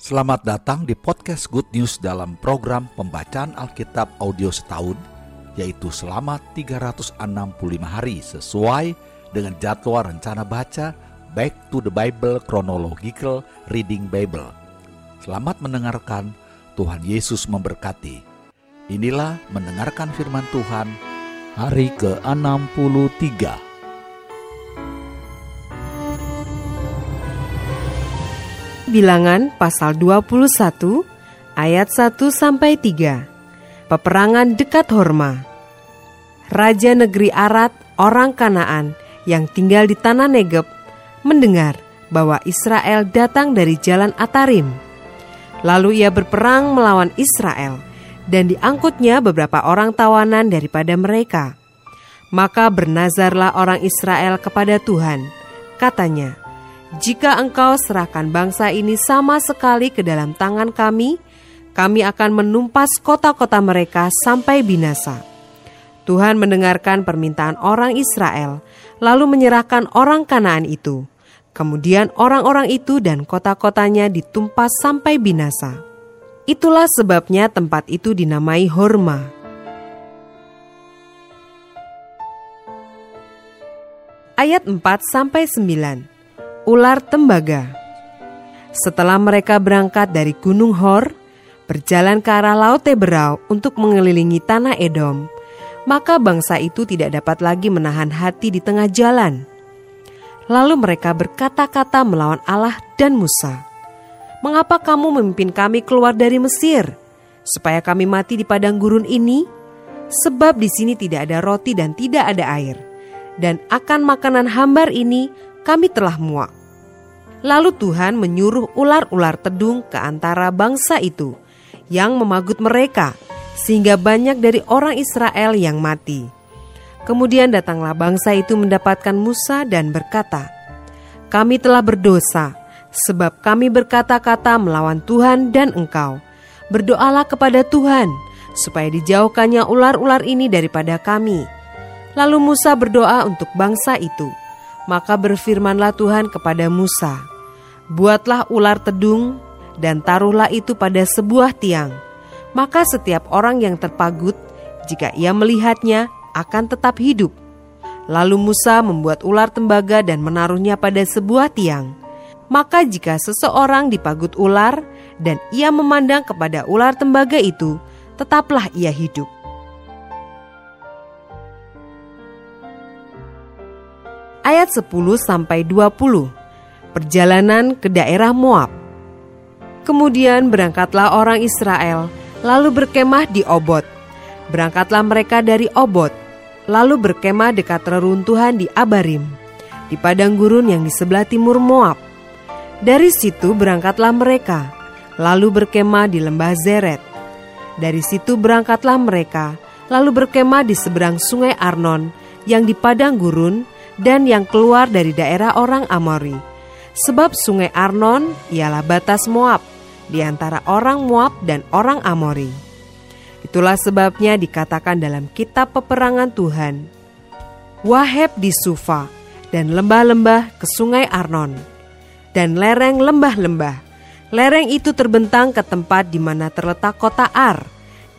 Selamat datang di podcast Good News dalam program pembacaan Alkitab audio setahun, yaitu selama 365 hari sesuai dengan jadwal rencana baca Back to the Bible Chronological Reading Bible. Selamat mendengarkan, Tuhan Yesus memberkati. Inilah mendengarkan firman Tuhan hari ke-63. Bilangan pasal 21 ayat 1 sampai 3. Peperangan dekat Horma. Raja negeri Arad, orang Kanaan yang tinggal di tanah Negeb, mendengar bahwa Israel datang dari jalan Atarim. Lalu ia berperang melawan Israel dan diangkutnya beberapa orang tawanan daripada mereka. Maka bernazarlah orang Israel kepada Tuhan. Katanya, jika engkau serahkan bangsa ini sama sekali ke dalam tangan kami, kami akan menumpas kota-kota mereka sampai binasa. Tuhan mendengarkan permintaan orang Israel, lalu menyerahkan orang Kanaan itu. Kemudian orang-orang itu dan kota-kotanya ditumpas sampai binasa. Itulah sebabnya tempat itu dinamai Horma. Ayat 4 sampai 9 ular tembaga. Setelah mereka berangkat dari Gunung Hor, berjalan ke arah Laut Teberau untuk mengelilingi tanah Edom, maka bangsa itu tidak dapat lagi menahan hati di tengah jalan. Lalu mereka berkata-kata melawan Allah dan Musa. Mengapa kamu memimpin kami keluar dari Mesir? Supaya kami mati di padang gurun ini? Sebab di sini tidak ada roti dan tidak ada air. Dan akan makanan hambar ini kami telah muak. Lalu Tuhan menyuruh ular-ular tedung ke antara bangsa itu yang memagut mereka, sehingga banyak dari orang Israel yang mati. Kemudian datanglah bangsa itu mendapatkan Musa dan berkata, "Kami telah berdosa, sebab kami berkata-kata melawan Tuhan dan Engkau. Berdoalah kepada Tuhan, supaya dijauhkannya ular-ular ini daripada kami." Lalu Musa berdoa untuk bangsa itu. Maka berfirmanlah Tuhan kepada Musa, Buatlah ular tedung dan taruhlah itu pada sebuah tiang. Maka setiap orang yang terpagut, jika ia melihatnya, akan tetap hidup. Lalu Musa membuat ular tembaga dan menaruhnya pada sebuah tiang. Maka jika seseorang dipagut ular dan ia memandang kepada ular tembaga itu, tetaplah ia hidup. Ayat 10 sampai 20 perjalanan ke daerah Moab. Kemudian berangkatlah orang Israel, lalu berkemah di Obot. Berangkatlah mereka dari Obot, lalu berkemah dekat reruntuhan di Abarim, di padang gurun yang di sebelah timur Moab. Dari situ berangkatlah mereka, lalu berkemah di lembah Zeret. Dari situ berangkatlah mereka, lalu berkemah di seberang sungai Arnon, yang di padang gurun, dan yang keluar dari daerah orang Amori Sebab sungai Arnon ialah batas Moab di antara orang Moab dan orang Amori. Itulah sebabnya dikatakan dalam kitab peperangan Tuhan, Waheb di Sufa dan lembah-lembah ke sungai Arnon, dan lereng lembah-lembah. Lereng itu terbentang ke tempat di mana terletak kota Ar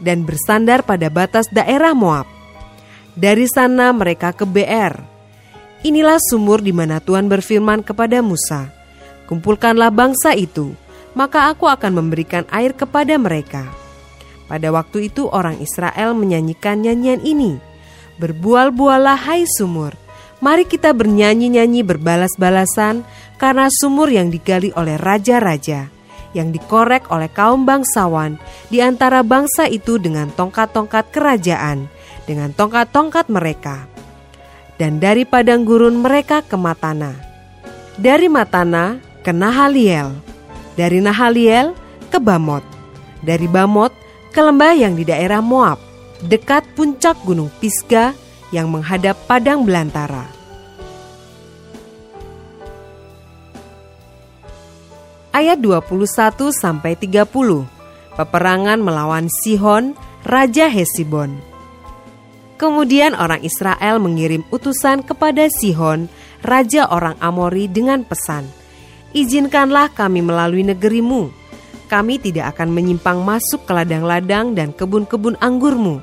dan bersandar pada batas daerah Moab. Dari sana mereka ke BR, Inilah sumur di mana Tuhan berfirman kepada Musa, "Kumpulkanlah bangsa itu, maka aku akan memberikan air kepada mereka." Pada waktu itu orang Israel menyanyikan nyanyian ini, "Berbual-bualah hai sumur, mari kita bernyanyi-nyanyi berbalas-balasan karena sumur yang digali oleh raja-raja." yang dikorek oleh kaum bangsawan di antara bangsa itu dengan tongkat-tongkat kerajaan, dengan tongkat-tongkat mereka dan dari padang gurun mereka ke Matana. Dari Matana ke Nahaliel, dari Nahaliel ke Bamot, dari Bamot ke lembah yang di daerah Moab, dekat puncak gunung Pisga yang menghadap padang belantara. Ayat 21 sampai 30. Peperangan melawan Sihon, raja Hesibon. Kemudian orang Israel mengirim utusan kepada Sihon, raja orang Amori dengan pesan, Izinkanlah kami melalui negerimu, kami tidak akan menyimpang masuk ke ladang-ladang dan kebun-kebun anggurmu.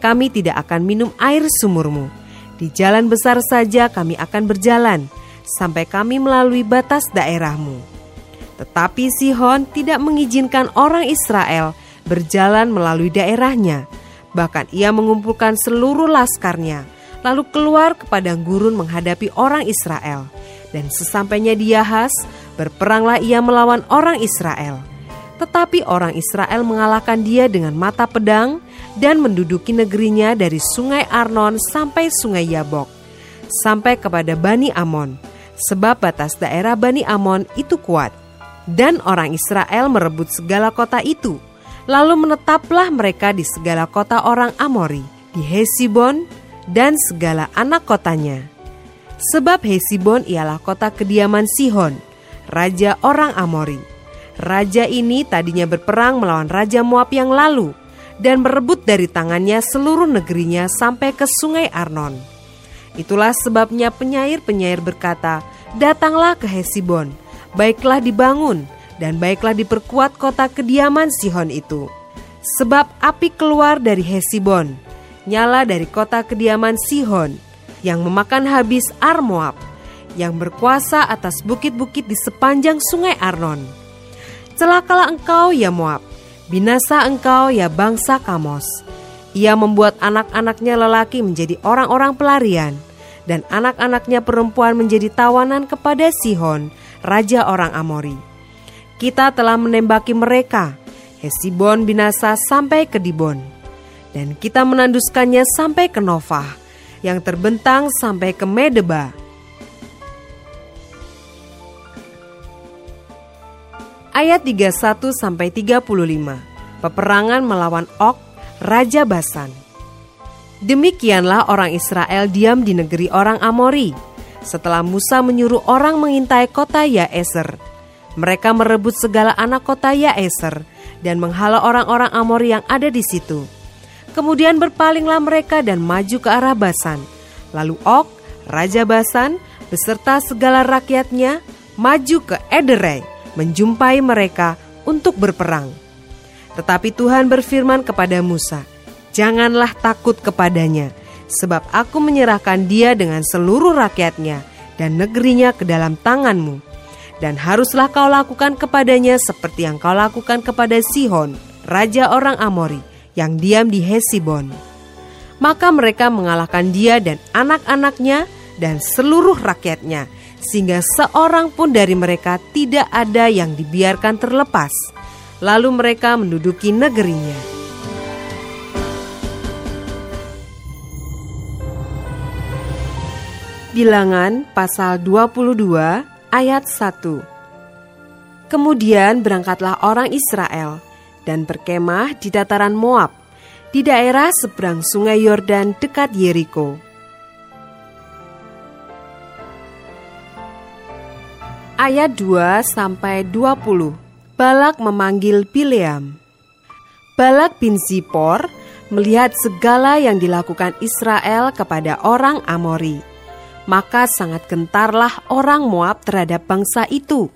Kami tidak akan minum air sumurmu. Di jalan besar saja kami akan berjalan, sampai kami melalui batas daerahmu. Tetapi Sihon tidak mengizinkan orang Israel berjalan melalui daerahnya. Bahkan ia mengumpulkan seluruh laskarnya, lalu keluar ke padang gurun menghadapi orang Israel. Dan sesampainya di Yahas, berperanglah ia melawan orang Israel tetapi orang Israel mengalahkan dia dengan mata pedang dan menduduki negerinya dari sungai Arnon sampai sungai Yabok, sampai kepada Bani Amon, sebab batas daerah Bani Amon itu kuat. Dan orang Israel merebut segala kota itu, lalu menetaplah mereka di segala kota orang Amori, di Hesibon, dan segala anak kotanya. Sebab Hesibon ialah kota kediaman Sihon, raja orang Amori Raja ini tadinya berperang melawan Raja Moab yang lalu dan merebut dari tangannya seluruh negerinya sampai ke sungai Arnon. Itulah sebabnya penyair-penyair berkata, Datanglah ke Hesibon, baiklah dibangun, dan baiklah diperkuat kota kediaman Sihon itu. Sebab api keluar dari Hesibon, nyala dari kota kediaman Sihon, yang memakan habis Armoab, yang berkuasa atas bukit-bukit di sepanjang sungai Arnon Celakalah engkau ya Moab, binasa engkau ya bangsa Kamos. Ia membuat anak-anaknya lelaki menjadi orang-orang pelarian, dan anak-anaknya perempuan menjadi tawanan kepada Sihon, raja orang Amori. Kita telah menembaki mereka, Hesibon binasa sampai ke Dibon, dan kita menanduskannya sampai ke Novah, yang terbentang sampai ke Medeba ayat 31 sampai 35. Peperangan melawan Ok, raja Basan. Demikianlah orang Israel diam di negeri orang Amori. Setelah Musa menyuruh orang mengintai kota Yaeser, mereka merebut segala anak kota Yaeser dan menghalau orang-orang Amori yang ada di situ. Kemudian berpalinglah mereka dan maju ke arah Basan. Lalu Ok, raja Basan, beserta segala rakyatnya, maju ke Ederei menjumpai mereka untuk berperang. Tetapi Tuhan berfirman kepada Musa, "Janganlah takut kepadanya, sebab aku menyerahkan dia dengan seluruh rakyatnya dan negerinya ke dalam tanganmu. Dan haruslah kau lakukan kepadanya seperti yang kau lakukan kepada Sihon, raja orang Amori, yang diam di Hesibon." Maka mereka mengalahkan dia dan anak-anaknya dan seluruh rakyatnya sehingga seorang pun dari mereka tidak ada yang dibiarkan terlepas. Lalu mereka menduduki negerinya. Bilangan pasal 22 ayat 1 Kemudian berangkatlah orang Israel dan berkemah di dataran Moab, di daerah seberang sungai Yordan dekat Yeriko. ayat 2 sampai 20. Balak memanggil Bileam. Balak bin Zipor melihat segala yang dilakukan Israel kepada orang Amori. Maka sangat gentarlah orang Moab terhadap bangsa itu,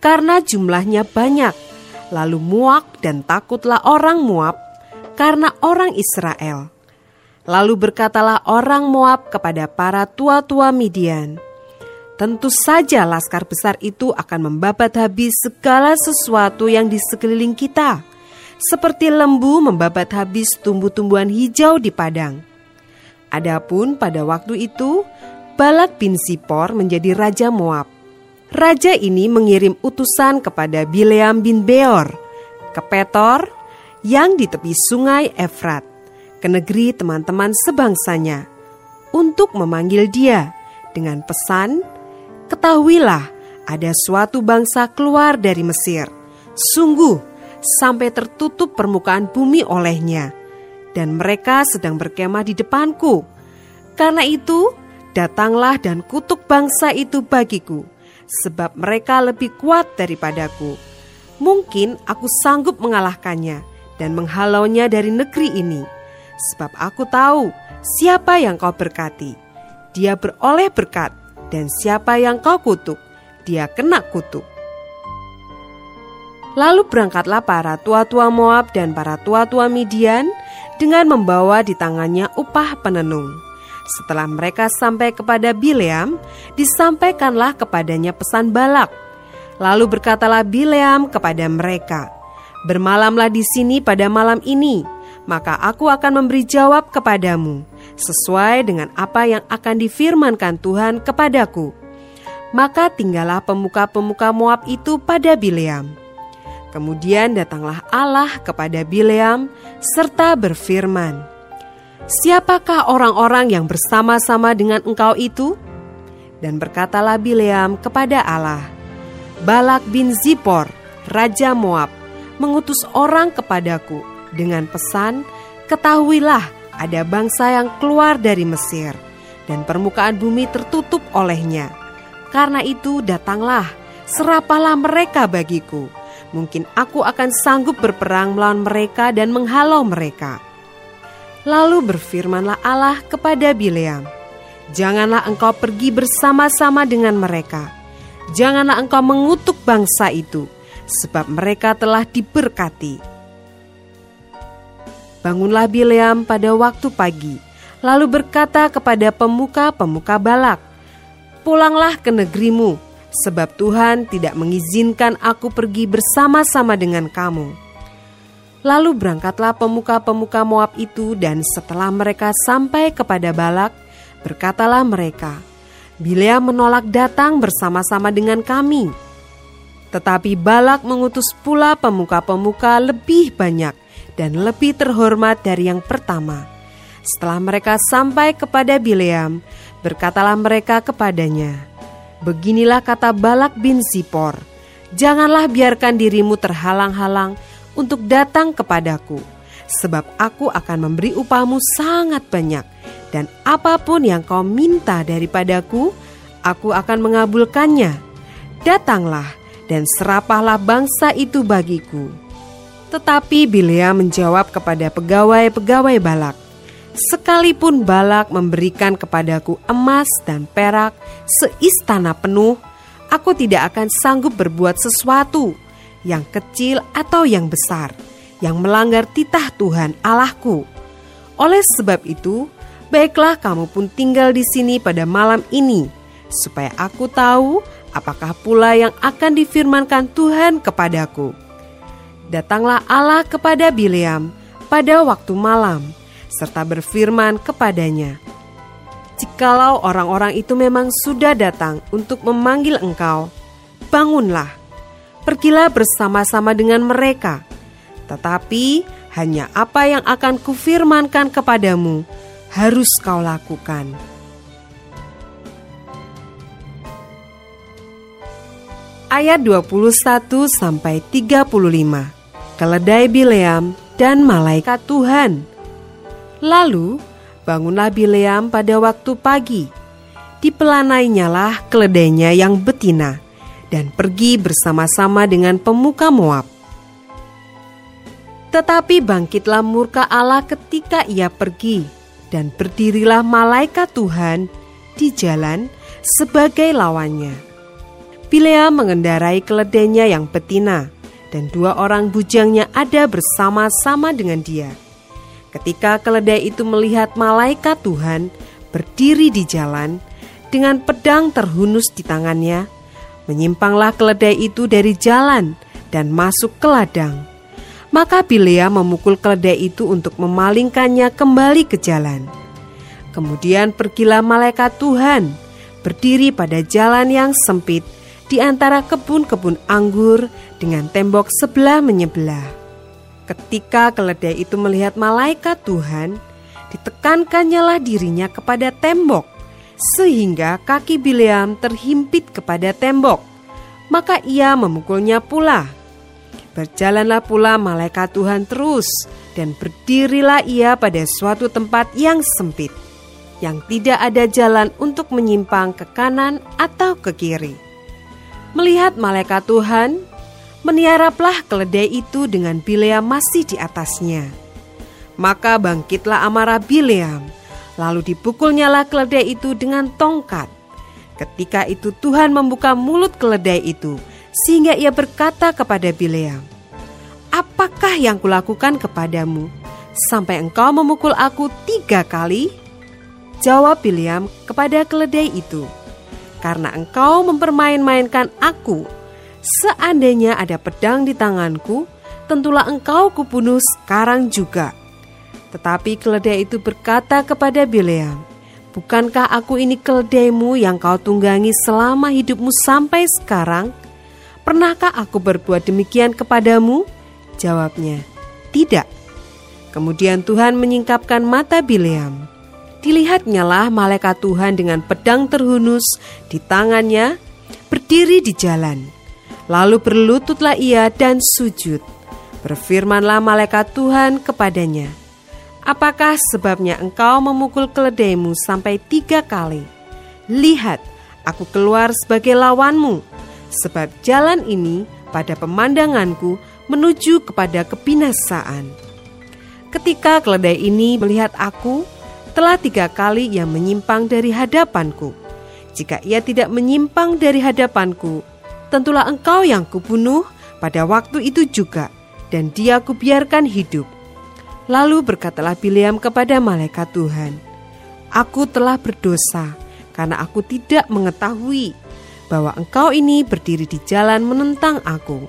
karena jumlahnya banyak. Lalu muak dan takutlah orang Moab karena orang Israel. Lalu berkatalah orang Moab kepada para tua-tua Midian, Tentu saja laskar besar itu akan membabat habis segala sesuatu yang di sekeliling kita, seperti lembu membabat habis tumbuh-tumbuhan hijau di padang. Adapun pada waktu itu, Balak bin Sipor menjadi raja Moab. Raja ini mengirim utusan kepada Bileam bin Beor ke Petor yang di tepi sungai Efrat, ke negeri teman-teman sebangsanya, untuk memanggil dia dengan pesan Ketahuilah, ada suatu bangsa keluar dari Mesir. Sungguh, sampai tertutup permukaan bumi olehnya, dan mereka sedang berkemah di depanku. Karena itu, datanglah dan kutuk bangsa itu bagiku, sebab mereka lebih kuat daripadaku. Mungkin aku sanggup mengalahkannya dan menghalaunya dari negeri ini, sebab aku tahu siapa yang kau berkati. Dia beroleh berkat dan siapa yang kau kutuk, dia kena kutuk. Lalu berangkatlah para tua-tua Moab dan para tua-tua Midian dengan membawa di tangannya upah penenung. Setelah mereka sampai kepada Bileam, disampaikanlah kepadanya pesan Balak. Lalu berkatalah Bileam kepada mereka, Bermalamlah di sini pada malam ini, maka aku akan memberi jawab kepadamu, sesuai dengan apa yang akan difirmankan Tuhan kepadaku. Maka tinggallah pemuka-pemuka Moab itu pada Bileam. Kemudian datanglah Allah kepada Bileam serta berfirman, Siapakah orang-orang yang bersama-sama dengan engkau itu? Dan berkatalah Bileam kepada Allah, Balak bin Zippor, Raja Moab, mengutus orang kepadaku dengan pesan, "Ketahuilah, ada bangsa yang keluar dari Mesir, dan permukaan bumi tertutup olehnya. Karena itu, datanglah, serapalah mereka bagiku. Mungkin aku akan sanggup berperang melawan mereka dan menghalau mereka." Lalu berfirmanlah Allah kepada Bileam, "Janganlah engkau pergi bersama-sama dengan mereka. Janganlah engkau mengutuk bangsa itu." sebab mereka telah diberkati. Bangunlah Bileam pada waktu pagi, lalu berkata kepada pemuka-pemuka Balak, Pulanglah ke negerimu, sebab Tuhan tidak mengizinkan aku pergi bersama-sama dengan kamu. Lalu berangkatlah pemuka-pemuka Moab itu dan setelah mereka sampai kepada Balak, berkatalah mereka, Bileam menolak datang bersama-sama dengan kami. Tetapi Balak mengutus pula pemuka-pemuka lebih banyak dan lebih terhormat dari yang pertama. Setelah mereka sampai kepada Bileam, berkatalah mereka kepadanya, Beginilah kata Balak bin Zipor, Janganlah biarkan dirimu terhalang-halang untuk datang kepadaku, sebab aku akan memberi upahmu sangat banyak, dan apa pun yang kau minta daripadaku, aku akan mengabulkannya. Datanglah, dan serapahlah bangsa itu bagiku. Tetapi Bilea menjawab kepada pegawai-pegawai Balak, Sekalipun Balak memberikan kepadaku emas dan perak seistana penuh, aku tidak akan sanggup berbuat sesuatu yang kecil atau yang besar, yang melanggar titah Tuhan Allahku. Oleh sebab itu, baiklah kamu pun tinggal di sini pada malam ini, supaya aku tahu apakah pula yang akan difirmankan Tuhan kepadaku? Datanglah Allah kepada Bileam pada waktu malam, serta berfirman kepadanya, Jikalau orang-orang itu memang sudah datang untuk memanggil engkau, bangunlah, pergilah bersama-sama dengan mereka. Tetapi hanya apa yang akan kufirmankan kepadamu harus kau lakukan.' ayat 21 sampai 35. Keledai Bileam dan malaikat Tuhan. Lalu bangunlah Bileam pada waktu pagi. Dipelanainya keledainya yang betina dan pergi bersama-sama dengan pemuka Moab. Tetapi bangkitlah murka Allah ketika ia pergi, dan berdirilah malaikat Tuhan di jalan sebagai lawannya. Bilea mengendarai keledainya yang betina, dan dua orang bujangnya ada bersama-sama dengan dia. Ketika keledai itu melihat malaikat Tuhan berdiri di jalan dengan pedang terhunus di tangannya, menyimpanglah keledai itu dari jalan dan masuk ke ladang. Maka Bilea memukul keledai itu untuk memalingkannya kembali ke jalan. Kemudian pergilah malaikat Tuhan berdiri pada jalan yang sempit di antara kebun-kebun anggur dengan tembok sebelah menyebelah. Ketika keledai itu melihat malaikat Tuhan, ditekankannya lah dirinya kepada tembok, sehingga kaki Bileam terhimpit kepada tembok. Maka ia memukulnya pula. Berjalanlah pula malaikat Tuhan terus, dan berdirilah ia pada suatu tempat yang sempit, yang tidak ada jalan untuk menyimpang ke kanan atau ke kiri. Melihat malaikat Tuhan, meniaraplah keledai itu dengan Bileam masih di atasnya. Maka bangkitlah amarah Bileam, lalu dipukulnyalah keledai itu dengan tongkat. Ketika itu Tuhan membuka mulut keledai itu, sehingga ia berkata kepada Bileam, Apakah yang kulakukan kepadamu sampai engkau memukul aku tiga kali? Jawab Bileam kepada keledai itu, Karena engkau mempermain-mainkan aku, seandainya ada pedang di tanganku, tentulah engkau kubunuh sekarang juga. Tetapi keledai itu berkata kepada Bileam, Bukankah aku ini keledaimu yang kau tunggangi selama hidupmu sampai sekarang? Pernahkah aku berbuat demikian kepadamu? Jawabnya, tidak. Kemudian Tuhan menyingkapkan mata Bileam. Dilihatnyalah malaikat Tuhan dengan pedang terhunus di tangannya, berdiri di jalan. Lalu berlututlah ia dan sujud. Berfirmanlah malaikat Tuhan kepadanya, Apakah sebabnya engkau memukul keledaimu sampai tiga kali? Lihat, aku keluar sebagai lawanmu, sebab jalan ini pada pemandanganku menuju kepada kebinasaan. Ketika keledai ini melihat aku, telah tiga kali ia menyimpang dari hadapanku. Jika ia tidak menyimpang dari hadapanku, tentulah engkau yang kubunuh pada waktu itu juga, dan dia kubiarkan hidup Lalu berkatalah Bileam kepada malaikat Tuhan, Aku telah berdosa karena aku tidak mengetahui bahwa engkau ini berdiri di jalan menentang aku.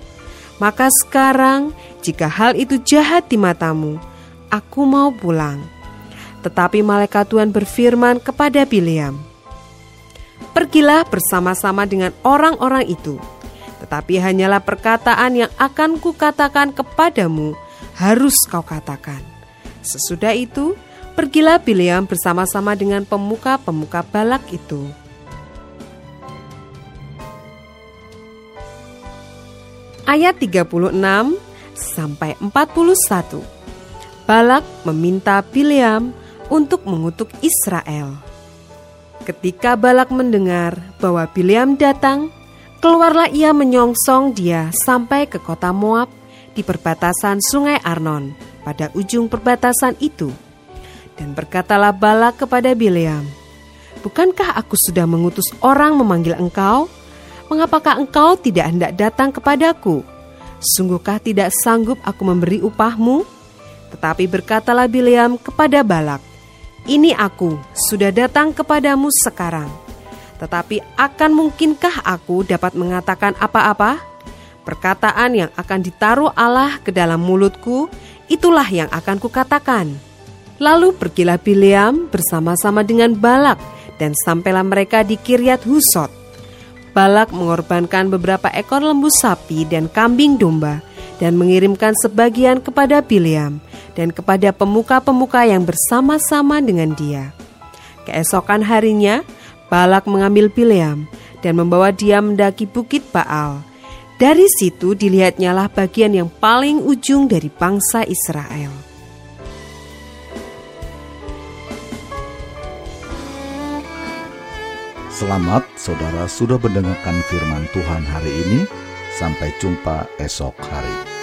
Maka sekarang jika hal itu jahat di matamu, aku mau pulang. Tetapi malaikat Tuhan berfirman kepada Bileam, Pergilah bersama-sama dengan orang-orang itu, tetapi hanyalah perkataan yang akan kukatakan kepadamu harus kau katakan. Sesudah itu, pergilah Bileam bersama-sama dengan pemuka-pemuka Balak itu. Ayat 36 sampai 41. Balak meminta Bileam untuk mengutuk Israel. Ketika Balak mendengar bahwa Bileam datang, keluarlah ia menyongsong dia sampai ke kota Moab di perbatasan Sungai Arnon pada ujung perbatasan itu. Dan berkatalah Balak kepada Bileam, Bukankah aku sudah mengutus orang memanggil engkau? Mengapakah engkau tidak hendak datang kepadaku? Sungguhkah tidak sanggup aku memberi upahmu? Tetapi berkatalah Bileam kepada Balak, Ini aku sudah datang kepadamu sekarang. Tetapi akan mungkinkah aku dapat mengatakan apa-apa? Perkataan yang akan ditaruh Allah ke dalam mulutku, itulah yang akan kukatakan. Lalu pergilah Bileam bersama-sama dengan Balak dan sampailah mereka di Kiryat Husot. Balak mengorbankan beberapa ekor lembu sapi dan kambing domba dan mengirimkan sebagian kepada Bileam dan kepada pemuka-pemuka yang bersama-sama dengan dia. Keesokan harinya, Balak mengambil Bileam dan membawa dia mendaki bukit Baal dari situ dilihatnyalah bagian yang paling ujung dari bangsa Israel. Selamat saudara sudah mendengarkan firman Tuhan hari ini. Sampai jumpa esok hari.